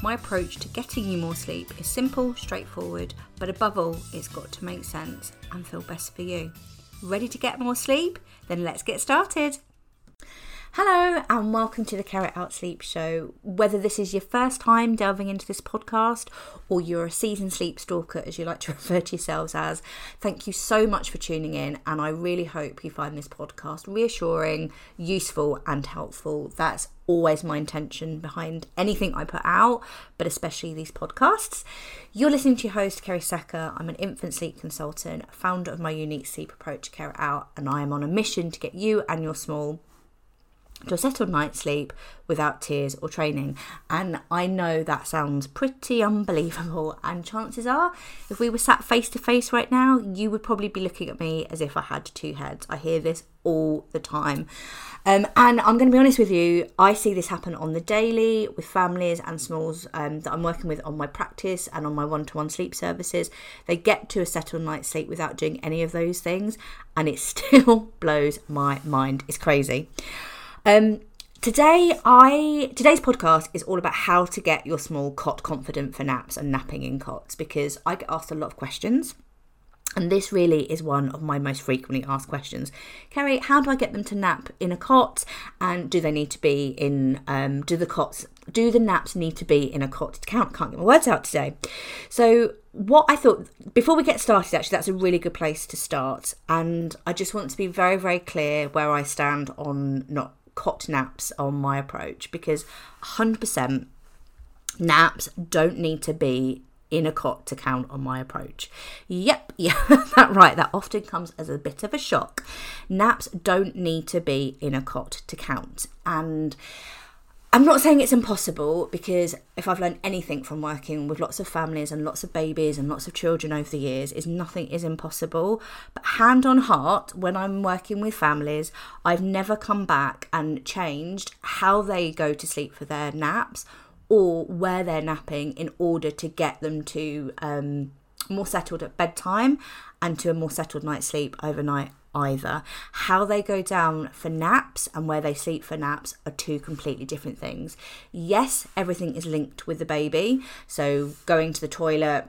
My approach to getting you more sleep is simple, straightforward, but above all, it's got to make sense and feel best for you. Ready to get more sleep? Then let's get started. Hello, and welcome to the Carrot Out Sleep Show. Whether this is your first time delving into this podcast or you're a seasoned sleep stalker, as you like to refer to yourselves as, thank you so much for tuning in. And I really hope you find this podcast reassuring, useful, and helpful. That's always my intention behind anything I put out, but especially these podcasts. You're listening to your host, Kerry Secker. I'm an infant sleep consultant, founder of my unique sleep approach, Care It Out, and I am on a mission to get you and your small to a settled night's sleep without tears or training. And I know that sounds pretty unbelievable. And chances are, if we were sat face to face right now, you would probably be looking at me as if I had two heads. I hear this all the time. Um, and I'm going to be honest with you, I see this happen on the daily with families and smalls um, that I'm working with on my practice and on my one to one sleep services. They get to a settled night's sleep without doing any of those things, and it still blows my mind. It's crazy. Um, today, I today's podcast is all about how to get your small cot confident for naps and napping in cots because I get asked a lot of questions. And this really is one of my most frequently asked questions. Kerry, how do I get them to nap in a cot? And do they need to be in, um, do the cots, do the naps need to be in a cot to count? Can't get my words out today. So, what I thought, before we get started, actually, that's a really good place to start. And I just want to be very, very clear where I stand on not cot naps on my approach because 100% naps don't need to be in a cot to count on my approach. Yep, yeah, that right. That often comes as a bit of a shock. Naps don't need to be in a cot to count. And I'm not saying it's impossible because if I've learned anything from working with lots of families and lots of babies and lots of children over the years is nothing is impossible. But hand on heart, when I'm working with families, I've never come back and changed how they go to sleep for their naps or where they're napping in order to get them to um, more settled at bedtime and to a more settled night's sleep overnight either. How they go down for naps and where they sleep for naps are two completely different things. Yes, everything is linked with the baby. So going to the toilet,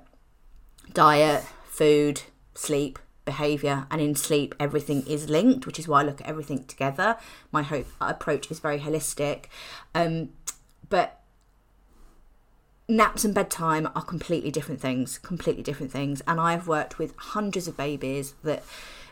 diet, food, sleep, behavior and in sleep everything is linked which is why i look at everything together my hope approach is very holistic um, but naps and bedtime are completely different things completely different things and i've worked with hundreds of babies that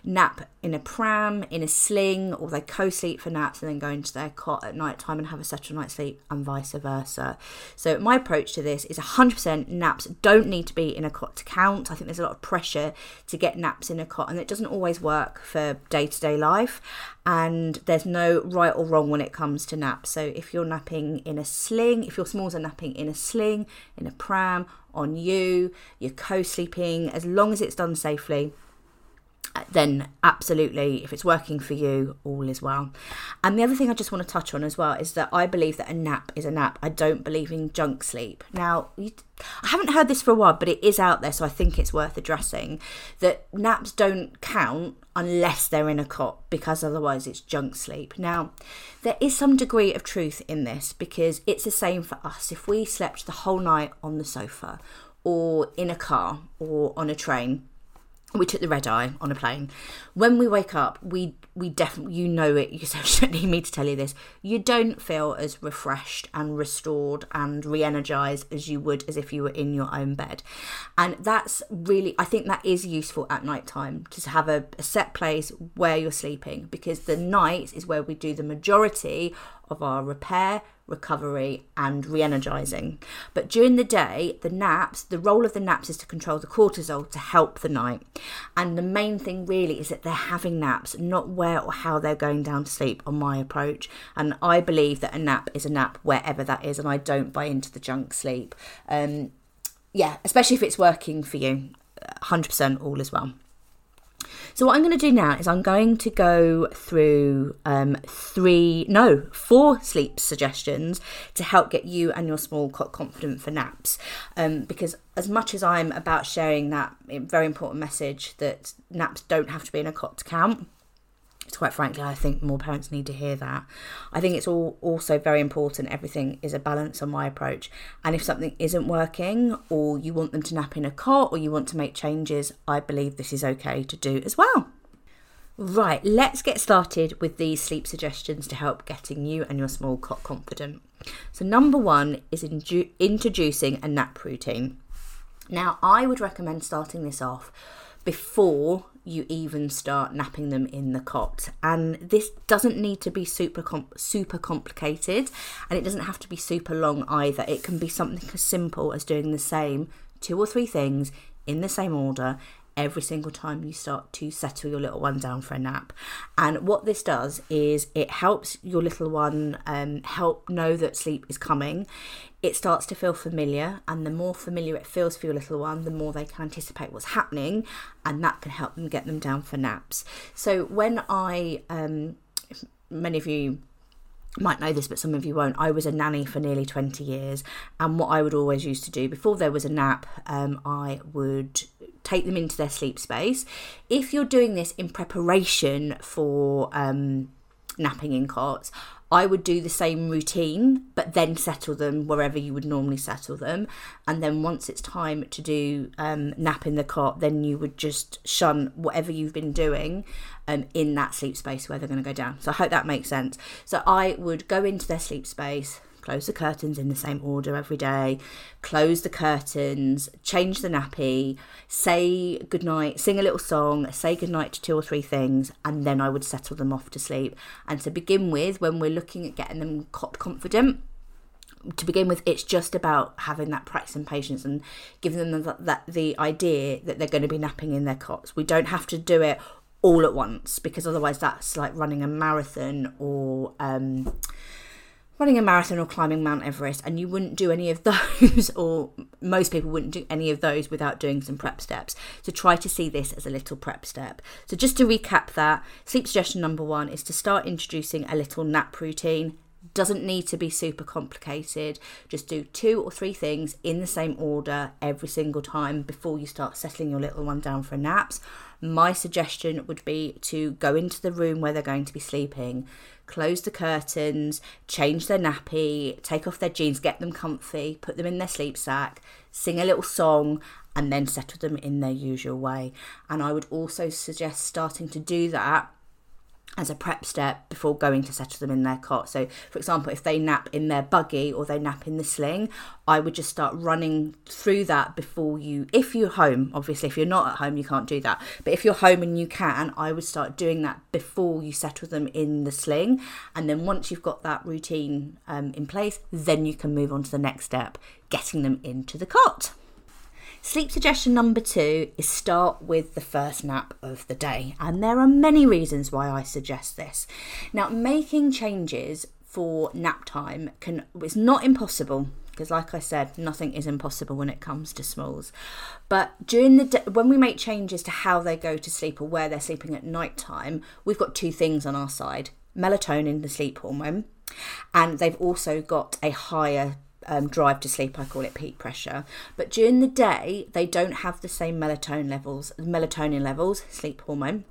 nap in a pram, in a sling, or they co sleep for naps and then go into their cot at night time and have a settled night's sleep, and vice versa. So, my approach to this is 100% naps don't need to be in a cot to count. I think there's a lot of pressure to get naps in a cot, and it doesn't always work for day to day life. And there's no right or wrong when it comes to naps. So, if you're napping in a sling, if your smalls are napping in a sling, in a pram, on you, you're co sleeping, as long as it's done safely then absolutely, if it's working for you, all is well. And the other thing I just want to touch on as well is that I believe that a nap is a nap. I don't believe in junk sleep. Now, I haven't heard this for a while, but it is out there, so I think it's worth addressing that naps don't count unless they're in a cot because otherwise it's junk sleep. Now, there is some degree of truth in this because it's the same for us. If we slept the whole night on the sofa or in a car or on a train, we took the red eye on a plane. When we wake up, we we definitely you know it. You don't need me to tell you this. You don't feel as refreshed and restored and re-energized as you would as if you were in your own bed, and that's really I think that is useful at night time to have a, a set place where you're sleeping because the night is where we do the majority of our repair, recovery, and re energizing. But during the day, the naps, the role of the naps is to control the cortisol to help the night. And the main thing really is that they're having naps, not where or how they're going down to sleep, on my approach. And I believe that a nap is a nap wherever that is, and I don't buy into the junk sleep. Um, yeah, especially if it's working for you, 100% all as well. So what I'm going to do now is I'm going to go through um, three, no, four sleep suggestions to help get you and your small cot confident for naps. Um, because as much as I'm about sharing that very important message that naps don't have to be in a cot to count, quite frankly, I think more parents need to hear that. I think it's all also very important. Everything is a balance on my approach. And if something isn't working, or you want them to nap in a cot, or you want to make changes, I believe this is okay to do as well. Right, let's get started with these sleep suggestions to help getting you and your small cot confident. So, number one is introducing a nap routine. Now, I would recommend starting this off before you even start napping them in the cot. And this doesn't need to be super com- super complicated, and it doesn't have to be super long either. It can be something as simple as doing the same two or three things in the same order every single time you start to settle your little one down for a nap. And what this does is it helps your little one um, help know that sleep is coming. It starts to feel familiar, and the more familiar it feels for your little one, the more they can anticipate what's happening, and that can help them get them down for naps. So when I, um, many of you might know this, but some of you won't. I was a nanny for nearly 20 years, and what I would always used to do before there was a nap, um, I would take them into their sleep space. If you're doing this in preparation for um, napping in cots, I would do the same routine, but then settle them wherever you would normally settle them. And then once it's time to do um, nap in the cot, then you would just shun whatever you've been doing um, in that sleep space where they're going to go down. So I hope that makes sense. So I would go into their sleep space, close the curtains in the same order every day, close the curtains, change the nappy, say goodnight, sing a little song, say goodnight to two or three things, and then I would settle them off to sleep. And to begin with, when we're looking at getting them confident, to begin with, it's just about having that practice and patience and giving them that, that the idea that they're going to be napping in their cots. We don't have to do it all at once because otherwise that's like running a marathon or um, running a marathon or climbing Mount Everest, and you wouldn't do any of those, or most people wouldn't do any of those without doing some prep steps. So try to see this as a little prep step. So just to recap that, sleep suggestion number one is to start introducing a little nap routine. Doesn't need to be super complicated. Just do two or three things in the same order every single time before you start settling your little one down for naps. My suggestion would be to go into the room where they're going to be sleeping close the curtains, change their nappy, take off their jeans, get them comfy, put them in their sleep sack, sing a little song, and then settle them in their usual way. And I would also suggest starting to do that as a prep step before going to settle them in their cot. So, for example, if they nap in their buggy or they nap in the sling, I would just start running through that before you, if you're home, obviously, if you're not at home, you can't do that. But if you're home and you can, I would start doing that before you settle them in the sling. And then once you've got that routine um, in place, then you can move on to the next step, getting them into the cot. Sleep suggestion number two is start with the first nap of the day, and there are many reasons why I suggest this. Now, making changes for nap time can it's not impossible because like I said nothing is impossible when it comes to smalls but during the day when we make changes to how they go to sleep or where they're sleeping at night time we've got two things on our side melatonin the sleep hormone and they've also got a higher um, drive to sleep. I call it peak pressure. But during the day, they don't have the same melatonin levels, melatonin levels, sleep hormone,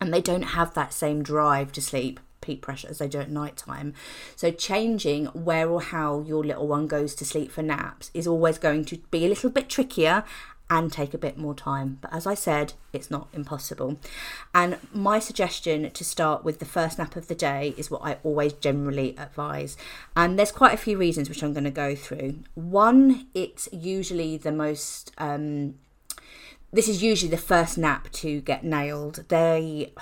and they don't have that same drive to sleep peak pressure as they do at night time. So changing where or how your little one goes to sleep for naps is always going to be a little bit trickier and take a bit more time. But as I said, it's not impossible. And my suggestion to start with the first nap of the day is what I always generally advise. And there's quite a few reasons which I'm going to go through. One, it's usually the most. Um, this is usually the first nap to get nailed. They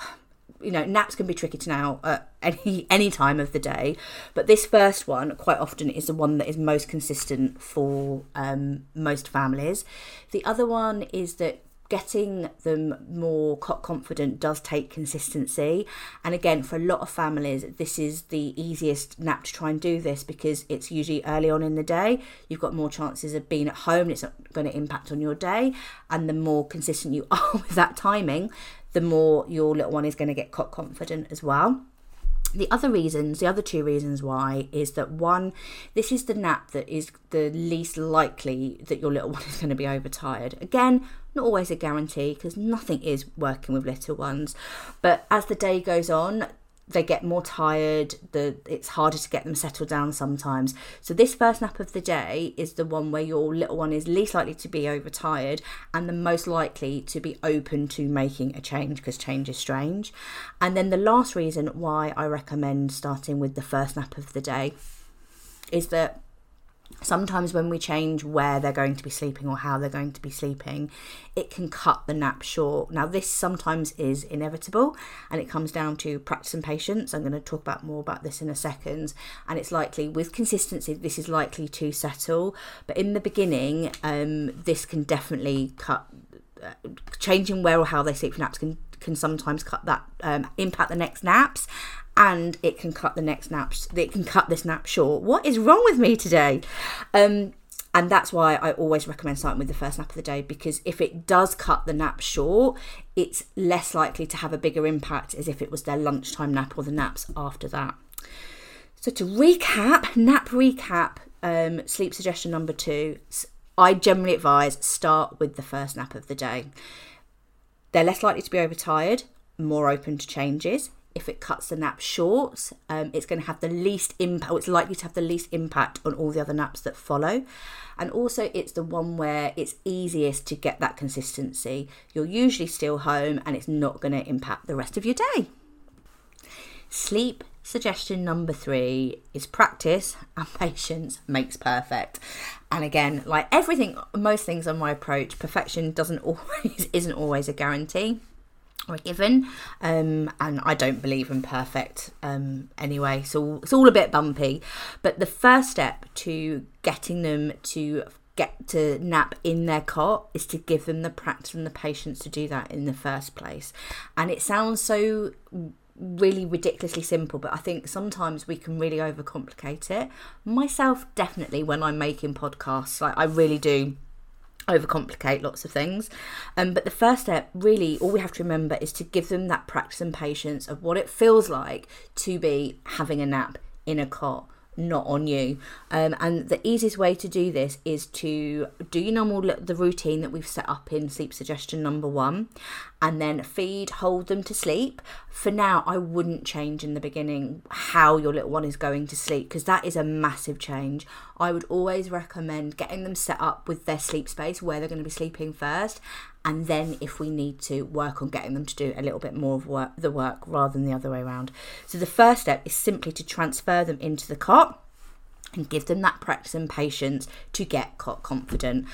you know naps can be tricky to nail at any any time of the day but this first one quite often is the one that is most consistent for um, most families the other one is that getting them more confident does take consistency. And again, for a lot of families, this is the easiest nap to try and do this because it's usually early on in the day. You've got more chances of being at home, it's not going to impact on your day. And the more consistent you are with that timing, the more your little one is going to get confident as well the other reasons, the other two reasons why, is that one, this is the nap that is the least likely that your little one is going to be overtired. Again, not always a guarantee because nothing is working with little ones, but as the day goes on, they get more tired the it's harder to get them settled down sometimes. So this first nap of the day is the one where your little one is least likely to be overtired and the most likely to be open to making a change because change is strange. And then the last reason why i recommend starting with the first nap of the day is that sometimes when we change where they're going to be sleeping or how they're going to be sleeping, it can cut the nap short. Now, this sometimes is inevitable and it comes down to practice and patience. I'm going to talk about more about this in a second. And it's likely, with consistency, this is likely to settle. But in the beginning, um, this can definitely cut. Uh, changing where or how they sleep for naps can can sometimes cut that um, impact the next naps and it can cut the next nap it can cut this nap short what is wrong with me today um, and that's why I always recommend starting with the first nap of the day because if it does cut the nap short, it's less likely to have a bigger impact as if it was their lunchtime nap or the naps after that. So, to recap, nap recap, um, sleep suggestion number two, I generally advise start with the first nap of the day. They're less likely to be overtired, more open to changes if it cuts the nap short, um, it's going to have the least impact, it's likely to have the least impact on all the other naps that follow. And also, it's the one where it's easiest to get that consistency. You're usually still home and it's not going to impact the rest of your day. Sleep suggestion number three is practice and patience makes perfect. And again, like everything, most things on my approach, perfection doesn't always isn't always a guarantee or given. Um, and i don't believe in perfect um, anyway. So it's all a bit bumpy. But the first step to getting them to get to nap in their cot is to give them the practice and the patience to do that in the first place. And it sounds so really ridiculously simple but i think sometimes we can really overcomplicate it. Myself definitely when i'm making podcasts like i really do overcomplicate lots of things. Um, but the first step, really, all we have to remember is to give them that practice and patience of what it feels like to be having a nap in a cot not on you. Um, and the easiest way to do this is to do your normal the routine that we've set up in sleep suggestion number one, and then feed, hold them to sleep. For now, I wouldn't change in the beginning how your little one is going to sleep because that is a massive change. I would always recommend getting them set up with their sleep space where they're going to be sleeping first, and then if we need to work on getting them to do a little bit more of work, the work rather than the other way around. So the first step is simply to transfer them into the cot and give them that practice and patience to get cot confident.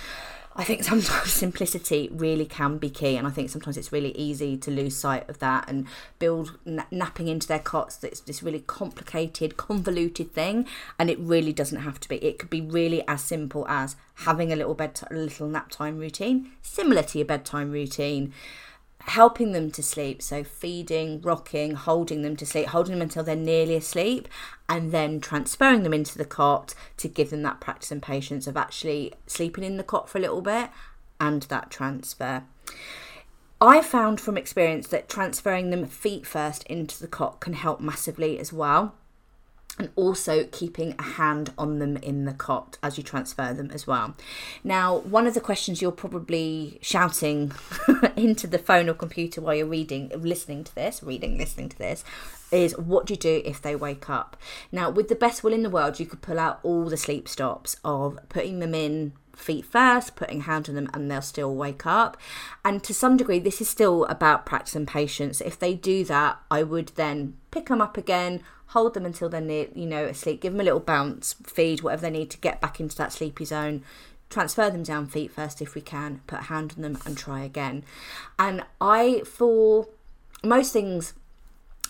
I think sometimes simplicity really can be key, and I think sometimes it's really easy to lose sight of that and build napping into their cots. That's this really complicated, convoluted thing, and it really doesn't have to be. It could be really as simple as having a little bed, a little nap time routine, similar to your bedtime routine helping them to sleep. So, feeding, rocking, holding them to sleep, holding them until they're nearly asleep, and then transferring them into the cot to give them that practice and patience of actually sleeping in the cot for a little bit and that transfer. I found from experience that transferring them feet first into the cot can help massively as well and also keeping a hand on them in the cot as you transfer them as well. Now, one of the questions you're probably shouting into the phone or computer while you're reading, listening to this, reading, listening to this, is what do you do if they wake up? Now, with the best will in the world, you could pull out all the sleep stops of putting them in feet first, putting a hand on them, and they'll still wake up. And to some degree, this is still about practice and patience. If they do that, I would then pick them up again, hold them until they're near, you know, asleep, give them a little bounce, feed whatever they need to get back into that sleepy zone. Transfer them down feet first if we can, put a hand on them and try again. And I, for most things,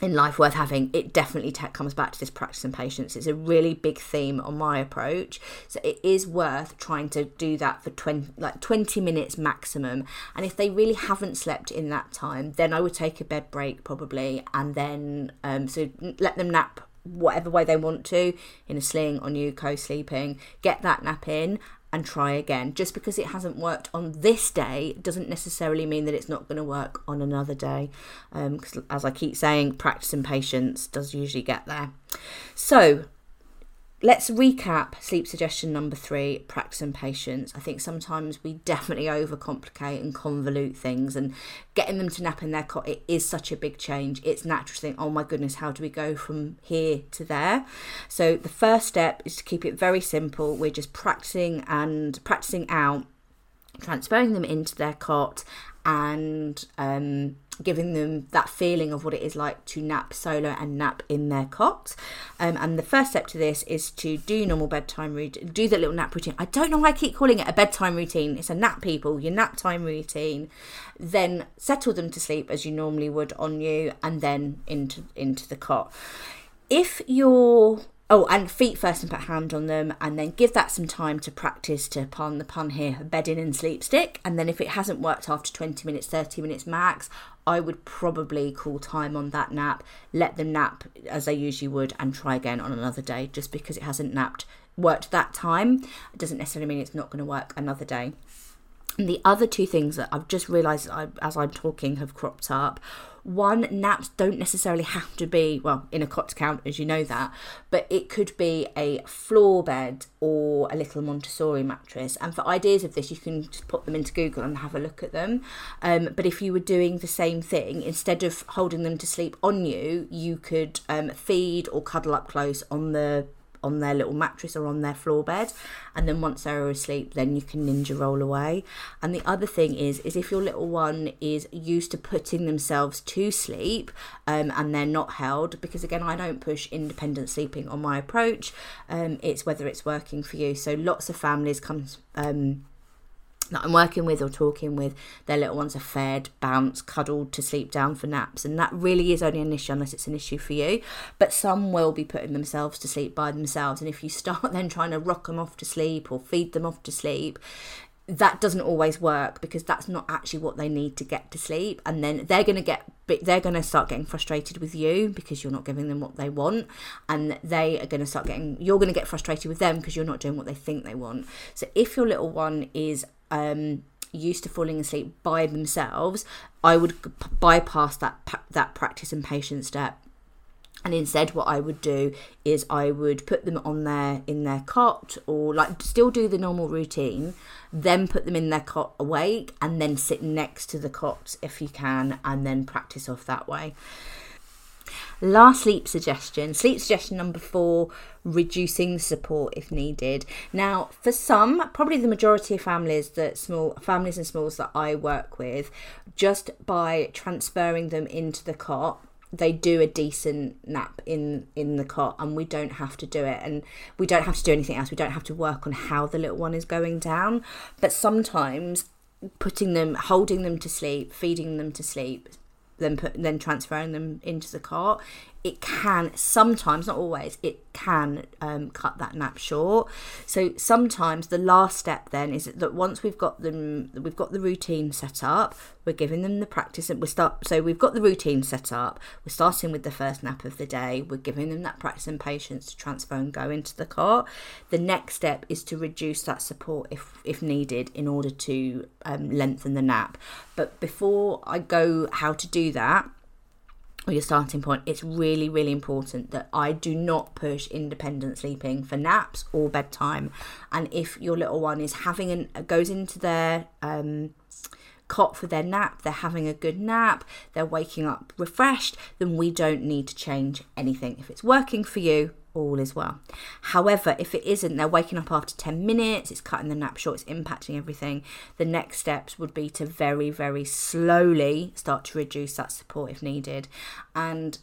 in life worth having it definitely te- comes back to this practice and patience. It's a really big theme on my approach. So it is worth trying to do that for 20 like 20 minutes maximum. And if they really haven't slept in that time then i would take a bed break probably and then um so let them nap whatever way they want to in a sling on you co-sleeping get that nap in and try again. Just because it hasn't worked on this day doesn't necessarily mean that it's not going to work on another day. Because, um, as I keep saying, practice and patience does usually get there. So, let's recap sleep suggestion number three practice and patience. I think sometimes we definitely overcomplicate and convolute things and getting them to nap in their cot it is such a big change. It's natural to think oh my goodness how do we go from here to there? So the first step is to keep it very simple. We're just practicing and practicing out transferring them into their cot and um, giving them that feeling of what it is like to nap solo and nap in their cot. Um, and the first step to this is to do normal bedtime routine, do the little nap routine. I don't know why I keep calling it a bedtime routine. It's a nap, people. Your nap time routine. Then settle them to sleep as you normally would on you, and then into into the cot. If you're Oh, and feet first and put hand on them, and then give that some time to practice to pun the pun here, bedding and sleep stick. And then if it hasn't worked after 20 minutes, 30 minutes max, I would probably call time on that nap, let them nap as they usually would, and try again on another day. Just because it hasn't napped worked that time, it doesn't necessarily mean it's not going to work another day. And the other two things that I've just realised as I'm talking have cropped up one, naps don't necessarily have to be, well, in a cot count, as you know that, but it could be a floor bed or a little Montessori mattress. And for ideas of this, you can just put them into Google and have a look at them. Um, but if you were doing the same thing, instead of holding them to sleep on you, you could um, feed or cuddle up close on the on their little mattress or on their floor bed. And then once they're asleep then you can ninja roll away. And the other thing is is if your little one is used to putting themselves to sleep um, and they're not held because again i don't push independent sleeping on my approach um, it's whether it's working for you. So lots of families come um, that I'm working with or talking with, their little ones are fed, bounced, cuddled to sleep down for naps. And that really is only an issue unless it's an issue for you. But some will be putting themselves to sleep by themselves. And if you start then trying to rock them off to sleep or feed them off to sleep, that doesn't always work because that's not actually what they need to get to sleep and then they're going to get they're going to start getting frustrated with you because you're not giving them what they want and they are going to start getting you're going to get frustrated with them because you're not doing what they think they want so if your little one is um, used to falling asleep by themselves, I would bypass that that practice and patience step. And instead, what I would do is I would put them on their in their cot, or like still do the normal routine, then put them in their cot awake, and then sit next to the cot if you can, and then practice off that way. Last sleep suggestion, sleep suggestion number four, reducing support if needed. Now, for some, probably the majority of families that small families and smalls that I work with, just by transferring them into the cot, they do a decent nap in in the cot and we don't have to do it. And we don't have to do anything else. We don't have to work on how the little one is going down. But sometimes putting them holding them to sleep feeding them to sleep then put then transferring them into the cart it can sometimes not always it can um, cut that nap short. So sometimes the last step then is that once we've got them we've got the routine set up we're giving them the practice and we start so we've got the routine set up we're starting with the first nap of the day we're giving them that practice and patience to transfer and go into the cart the next step is to reduce that support if if needed in order to um, lengthen the nap. But before i go how to do that or your starting point, it's really, really important that I do not push independent sleeping for naps or bedtime. And if your little one is having an goes into their um, cot for their nap, they're having a good nap, they're waking up refreshed, then we don't need to change anything. If it's working for you, all is well. However, if it isn't, they're waking up after 10 minutes, it's cutting the nap short, it's impacting everything. The next steps would be to very, very slowly start to reduce that support if needed. And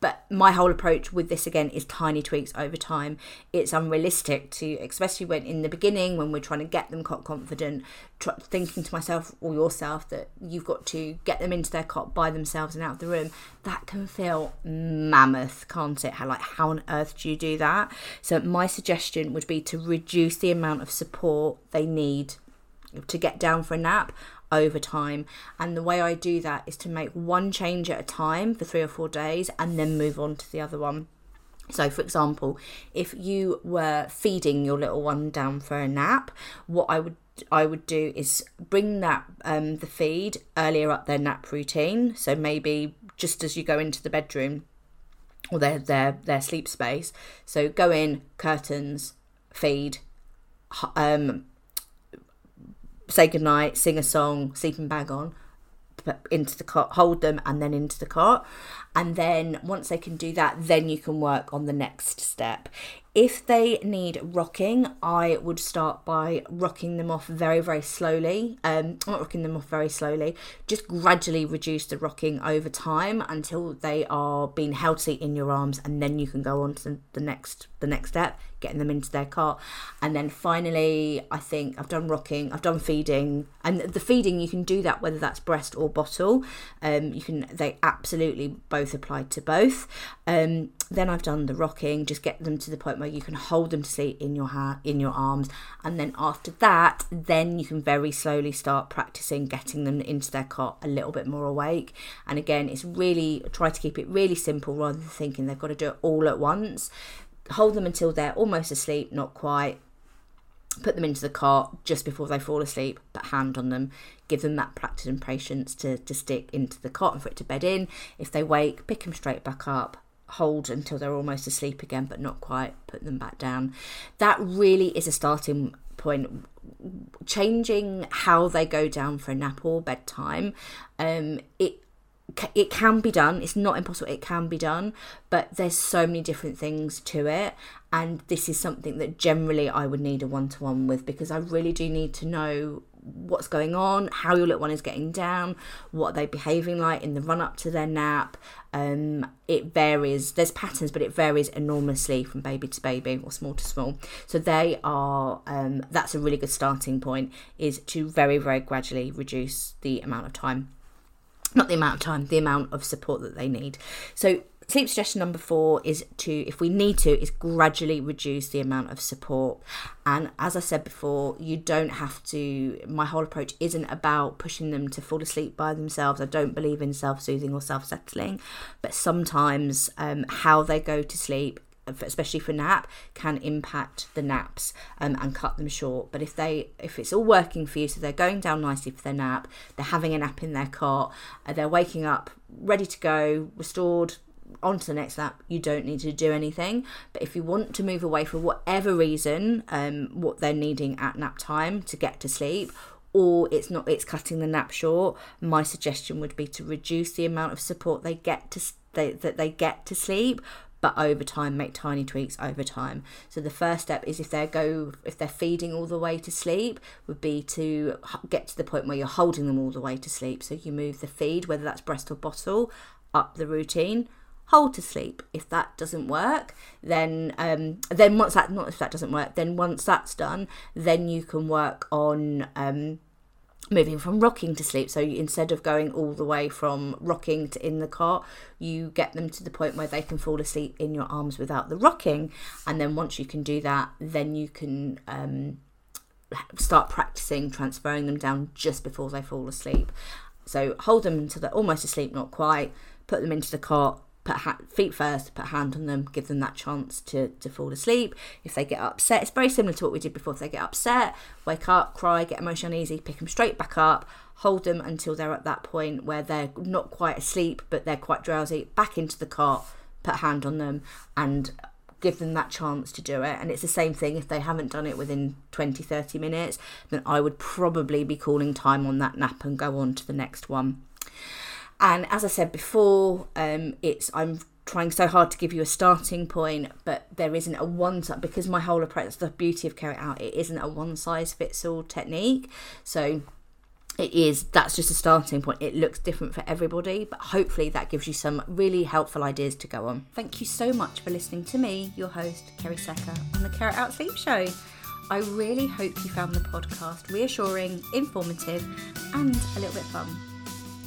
but my whole approach with this again is tiny tweaks over time. It's unrealistic to, especially when in the beginning when we're trying to get them cot confident, thinking to myself or yourself that you've got to get them into their cot by themselves and out of the room. That can feel mammoth, can't it? How like how on earth do you do that? So my suggestion would be to reduce the amount of support they need to get down for a nap over time. And the way I do that is to make one change at a time for three or four days and then move on to the other one. So, for example, if you were feeding your little one down for a nap, what I would I would do is bring that um, the feed earlier up their nap routine. So maybe just as you go into the bedroom or their their their sleep space. So go in, curtains, feed, um, say goodnight, sing a song, sleeping bag on, into the cot, hold them, and then into the cot. And then once they can do that, then you can work on the next step. If they need rocking, I would start by rocking them off very, very slowly. Um, not rocking them off very slowly, just gradually reduce the rocking over time until they are being healthy in your arms, and then you can go on to the next the next step, getting them into their cart. And then finally, I think I've done rocking, I've done feeding, and the feeding you can do that whether that's breast or bottle. Um, you can they absolutely both apply to both. Um, then I've done the rocking, just get them to the point where you can hold them to sleep in your ha- in your arms, and then after that, then you can very slowly start practicing getting them into their cot a little bit more awake. And again, it's really try to keep it really simple rather than thinking they've got to do it all at once. Hold them until they're almost asleep, not quite. Put them into the cart just before they fall asleep, put hand on them, give them that practice and patience to, to stick into the cot and for it to bed in. If they wake, pick them straight back up, hold until they're almost asleep again, but not quite, put them back down. That really is a starting point. Changing how they go down for a nap or bedtime, um, it it can be done it's not impossible it can be done but there's so many different things to it and this is something that generally i would need a one-to-one with because i really do need to know what's going on, how your little one is getting down, what are they behaving like in the run up to their nap. Um, it varies. There's patterns, but it varies enormously from baby to baby or small to small. So they are. Um, that's a really good starting point. Is to very very gradually reduce the amount of time. Not the amount of time, the amount of support that they need. So sleep suggestion number four is to if we need to is gradually reduce the amount of support. And as i said before you don't have to my whole approach isn't about pushing them to fall asleep by themselves. I don't believe in self-soothing or self-settling. But sometimes um, how they go to sleep especially for nap can impact the naps um, and cut them short. But if they if it's all working for you so they're going down nicely for their nap they're having a nap in their cot uh, they're waking up ready to go restored on to the next lap you don't need to do anything. But if you want to move away for whatever reason um, what they're needing at nap time to get to sleep or it's not it's cutting the nap short my suggestion would be to reduce the amount of support they get to they, that they get to sleep but over time make tiny tweaks over time so the first step is if they go if they're feeding all the way to sleep would be to get to the point where you're holding them all the way to sleep so you move the feed whether that's breast or bottle up the routine hold to sleep. If that doesn't work, then um, then once that not if that doesn't work, then once that's done, then you can work on um, moving from rocking to sleep. So instead of going all the way from rocking to in the cot, you get them to the point where they can fall asleep in your arms without the rocking. And then once you can do that, then you can um, start practicing transferring them down just before they fall asleep. So hold them until they're almost asleep, not quite. Put them into the cot, put ha- feet first, put hand on them, give them that chance to, to fall asleep. If they get upset, it's very similar to what we did before. If they get upset, wake up, cry, get emotionally uneasy, pick them straight back up, hold them until they're at that point where they're not quite asleep, but they're quite drowsy, back into the cot, put hand on them, and give them that chance to do it. And it's the same thing if they haven't done it within 20, 30 minutes, then I would probably be calling time on that nap and go on to the next one. And as I said before, um, it's I'm trying so hard to give you a starting point, but there isn't a one because my whole approach. The beauty of carry out it isn't a one size fits all technique. So it is that's just a starting point it looks different for everybody but hopefully that gives you some really helpful ideas to go on thank you so much for listening to me your host kerry secker on the carrot out sleep show i really hope you found the podcast reassuring informative and a little bit fun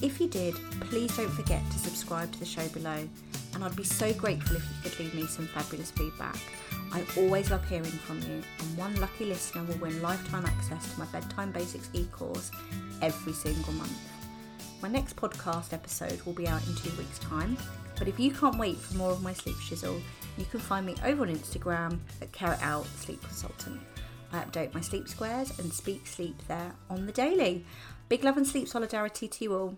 if you did please don't forget to subscribe to the show below and i'd be so grateful if you could leave me some fabulous feedback I always love hearing from you, and one lucky listener will win lifetime access to my Bedtime Basics e course every single month. My next podcast episode will be out in two weeks' time, but if you can't wait for more of my sleep shizzle, you can find me over on Instagram at Carrot Out Sleep Consultant. I update my sleep squares and speak sleep there on the daily. Big love and sleep solidarity to you all.